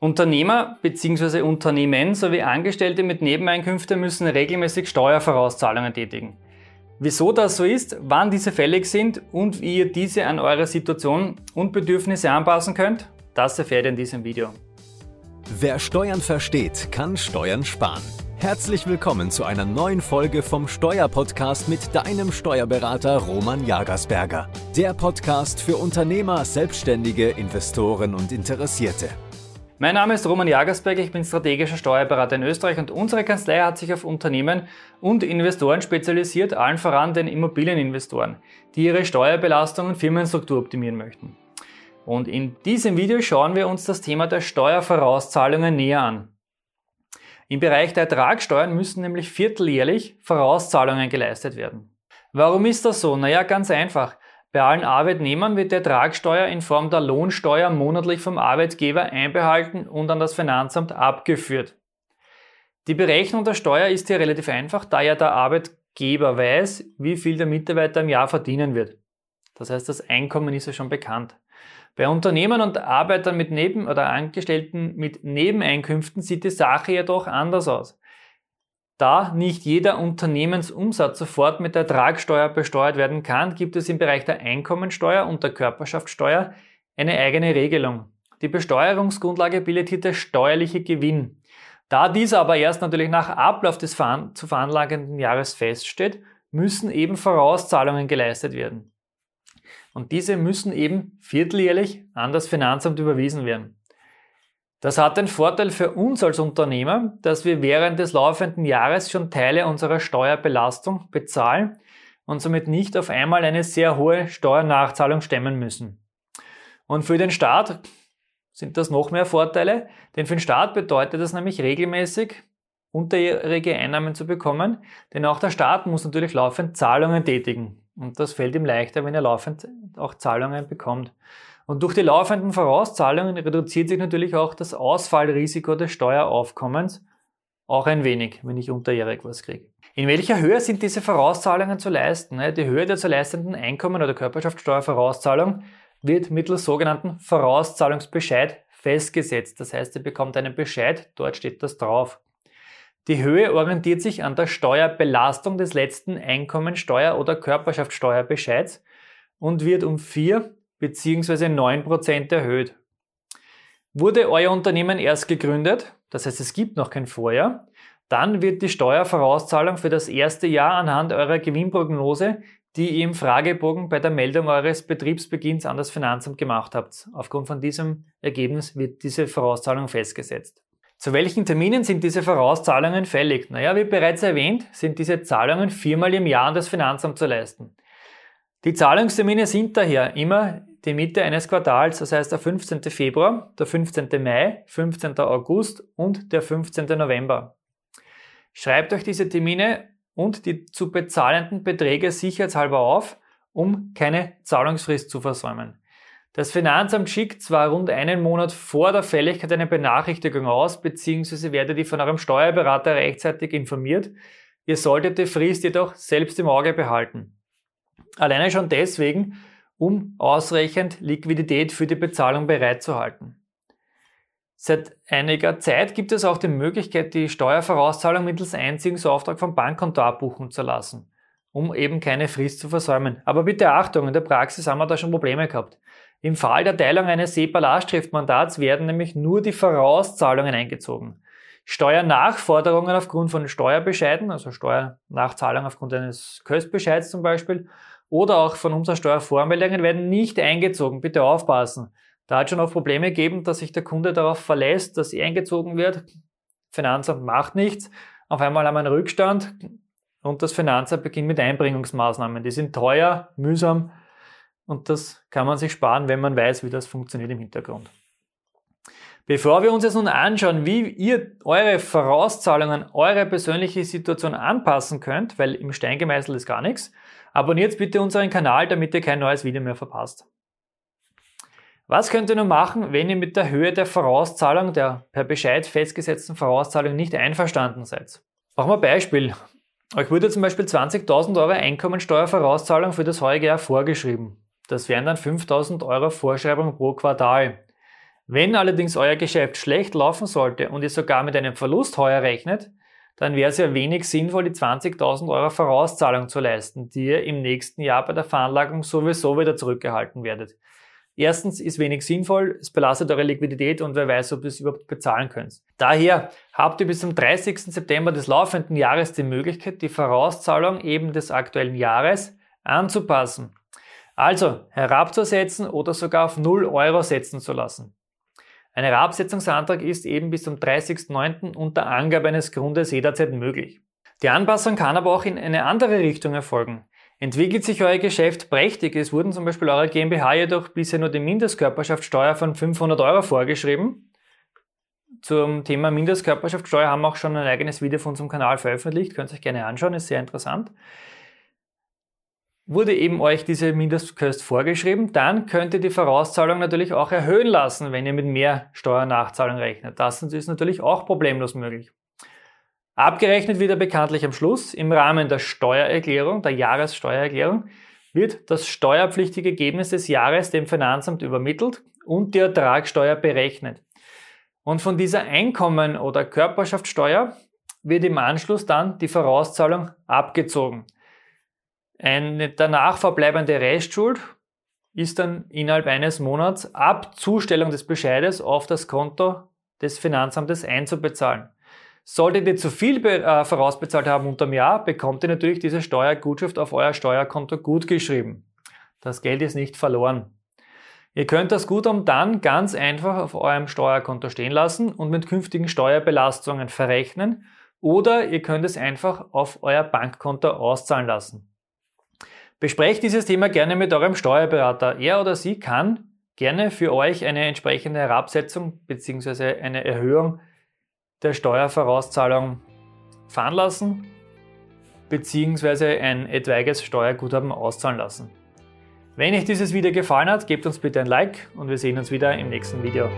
Unternehmer bzw. Unternehmen sowie Angestellte mit Nebeneinkünften müssen regelmäßig Steuervorauszahlungen tätigen. Wieso das so ist, wann diese fällig sind und wie ihr diese an eure Situation und Bedürfnisse anpassen könnt, das erfährt ihr in diesem Video. Wer Steuern versteht, kann Steuern sparen. Herzlich willkommen zu einer neuen Folge vom Steuerpodcast mit deinem Steuerberater Roman Jagersberger. Der Podcast für Unternehmer, Selbstständige, Investoren und Interessierte. Mein Name ist Roman Jagersberg, ich bin strategischer Steuerberater in Österreich und unsere Kanzlei hat sich auf Unternehmen und Investoren spezialisiert, allen voran den Immobilieninvestoren, die ihre Steuerbelastung und Firmenstruktur optimieren möchten. Und in diesem Video schauen wir uns das Thema der Steuervorauszahlungen näher an. Im Bereich der Ertragssteuern müssen nämlich vierteljährlich Vorauszahlungen geleistet werden. Warum ist das so? Naja, ganz einfach. Bei allen Arbeitnehmern wird die Ertragssteuer in Form der Lohnsteuer monatlich vom Arbeitgeber einbehalten und an das Finanzamt abgeführt. Die Berechnung der Steuer ist hier relativ einfach, da ja der Arbeitgeber weiß, wie viel der Mitarbeiter im Jahr verdienen wird. Das heißt, das Einkommen ist ja schon bekannt. Bei Unternehmern und Arbeitern mit Neben- oder Angestellten mit Nebeneinkünften sieht die Sache jedoch anders aus. Da nicht jeder Unternehmensumsatz sofort mit der Ertragssteuer besteuert werden kann, gibt es im Bereich der Einkommensteuer und der Körperschaftssteuer eine eigene Regelung. Die Besteuerungsgrundlage bildet hier der steuerliche Gewinn. Da dieser aber erst natürlich nach Ablauf des zu veranlagenden Jahres feststeht, müssen eben Vorauszahlungen geleistet werden. Und diese müssen eben vierteljährlich an das Finanzamt überwiesen werden. Das hat den Vorteil für uns als Unternehmer, dass wir während des laufenden Jahres schon Teile unserer Steuerbelastung bezahlen und somit nicht auf einmal eine sehr hohe Steuernachzahlung stemmen müssen. Und für den Staat sind das noch mehr Vorteile, denn für den Staat bedeutet das nämlich regelmäßig unterjährige Einnahmen zu bekommen, denn auch der Staat muss natürlich laufend Zahlungen tätigen. Und das fällt ihm leichter, wenn er laufend auch Zahlungen bekommt. Und durch die laufenden Vorauszahlungen reduziert sich natürlich auch das Ausfallrisiko des Steueraufkommens auch ein wenig, wenn ich unterjährig was kriege. In welcher Höhe sind diese Vorauszahlungen zu leisten? Die Höhe der zu leistenden Einkommen- oder Körperschaftssteuervorauszahlung wird mittels sogenannten Vorauszahlungsbescheid festgesetzt. Das heißt, ihr bekommt einen Bescheid, dort steht das drauf. Die Höhe orientiert sich an der Steuerbelastung des letzten Einkommensteuer- oder Körperschaftssteuerbescheids und wird um 4 bzw. 9% erhöht. Wurde euer Unternehmen erst gegründet, das heißt es gibt noch kein Vorjahr, dann wird die Steuervorauszahlung für das erste Jahr anhand eurer Gewinnprognose, die ihr im Fragebogen bei der Meldung eures Betriebsbeginns an das Finanzamt gemacht habt. Aufgrund von diesem Ergebnis wird diese Vorauszahlung festgesetzt. Zu welchen Terminen sind diese Vorauszahlungen fällig? Naja, wie bereits erwähnt, sind diese Zahlungen viermal im Jahr an das Finanzamt zu leisten. Die Zahlungstermine sind daher immer die Mitte eines Quartals, das heißt der 15. Februar, der 15. Mai, 15. August und der 15. November. Schreibt euch diese Termine und die zu bezahlenden Beträge sicherheitshalber auf, um keine Zahlungsfrist zu versäumen. Das Finanzamt schickt zwar rund einen Monat vor der Fälligkeit eine Benachrichtigung aus, beziehungsweise werdet ihr von eurem Steuerberater rechtzeitig informiert. Ihr solltet die Frist jedoch selbst im Auge behalten. Alleine schon deswegen, um ausreichend Liquidität für die Bezahlung bereitzuhalten. Seit einiger Zeit gibt es auch die Möglichkeit, die Steuervorauszahlung mittels Einziehungsauftrag vom Bankkonto abbuchen zu lassen, um eben keine Frist zu versäumen. Aber bitte Achtung, in der Praxis haben wir da schon Probleme gehabt. Im Fall der Teilung eines SEPA-Lastschriftmandats werden nämlich nur die Vorauszahlungen eingezogen. Steuernachforderungen aufgrund von Steuerbescheiden, also Steuernachzahlung aufgrund eines Köstbescheids zum Beispiel, oder auch von Umsatzsteuervormeldungen werden nicht eingezogen. Bitte aufpassen. Da hat schon auch Probleme gegeben, dass sich der Kunde darauf verlässt, dass sie eingezogen wird. Finanzamt macht nichts. Auf einmal haben wir einen Rückstand und das Finanzamt beginnt mit Einbringungsmaßnahmen. Die sind teuer, mühsam und das kann man sich sparen, wenn man weiß, wie das funktioniert im Hintergrund. Bevor wir uns jetzt nun anschauen, wie ihr eure Vorauszahlungen, eure persönliche Situation anpassen könnt, weil im Stein gemeißelt ist gar nichts, abonniert bitte unseren Kanal, damit ihr kein neues Video mehr verpasst. Was könnt ihr nun machen, wenn ihr mit der Höhe der Vorauszahlung, der per Bescheid festgesetzten Vorauszahlung nicht einverstanden seid? Machen wir ein Beispiel. Euch wurde zum Beispiel 20.000 Euro Einkommensteuervorauszahlung für das heutige Jahr vorgeschrieben. Das wären dann 5.000 Euro Vorschreibung pro Quartal. Wenn allerdings euer Geschäft schlecht laufen sollte und ihr sogar mit einem Verlust heuer rechnet, dann wäre es ja wenig sinnvoll, die 20.000 Euro Vorauszahlung zu leisten, die ihr im nächsten Jahr bei der Veranlagung sowieso wieder zurückgehalten werdet. Erstens ist wenig sinnvoll, es belastet eure Liquidität und wer weiß, ob ihr es überhaupt bezahlen könnt. Daher habt ihr bis zum 30. September des laufenden Jahres die Möglichkeit, die Vorauszahlung eben des aktuellen Jahres anzupassen. Also herabzusetzen oder sogar auf 0 Euro setzen zu lassen. Ein Herabsetzungsantrag ist eben bis zum 30.09. unter Angabe eines Grundes jederzeit möglich. Die Anpassung kann aber auch in eine andere Richtung erfolgen. Entwickelt sich euer Geschäft prächtig, es wurden zum Beispiel eurer GmbH jedoch bisher nur die Mindestkörperschaftssteuer von 500 Euro vorgeschrieben. Zum Thema Mindestkörperschaftssteuer haben wir auch schon ein eigenes Video von unserem Kanal veröffentlicht, könnt ihr euch gerne anschauen, ist sehr interessant wurde eben euch diese Mindestkost vorgeschrieben, dann könnt ihr die Vorauszahlung natürlich auch erhöhen lassen, wenn ihr mit mehr Steuernachzahlung rechnet. Das ist natürlich auch problemlos möglich. Abgerechnet wird er bekanntlich am Schluss im Rahmen der Steuererklärung, der Jahressteuererklärung, wird das steuerpflichtige Ergebnis des Jahres dem Finanzamt übermittelt und die Ertragssteuer berechnet. Und von dieser Einkommen- oder Körperschaftssteuer wird im Anschluss dann die Vorauszahlung abgezogen. Eine danach verbleibende Restschuld ist dann innerhalb eines Monats ab Zustellung des Bescheides auf das Konto des Finanzamtes einzubezahlen. Solltet ihr zu viel äh, vorausbezahlt haben unterm Jahr, bekommt ihr natürlich diese Steuergutschrift auf euer Steuerkonto gutgeschrieben. Das Geld ist nicht verloren. Ihr könnt das Guthaben dann ganz einfach auf eurem Steuerkonto stehen lassen und mit künftigen Steuerbelastungen verrechnen oder ihr könnt es einfach auf euer Bankkonto auszahlen lassen. Besprecht dieses Thema gerne mit eurem Steuerberater. Er oder sie kann gerne für euch eine entsprechende Herabsetzung bzw. eine Erhöhung der Steuervorauszahlung veranlassen bzw. ein etwaiges Steuerguthaben auszahlen lassen. Wenn euch dieses Video gefallen hat, gebt uns bitte ein Like und wir sehen uns wieder im nächsten Video.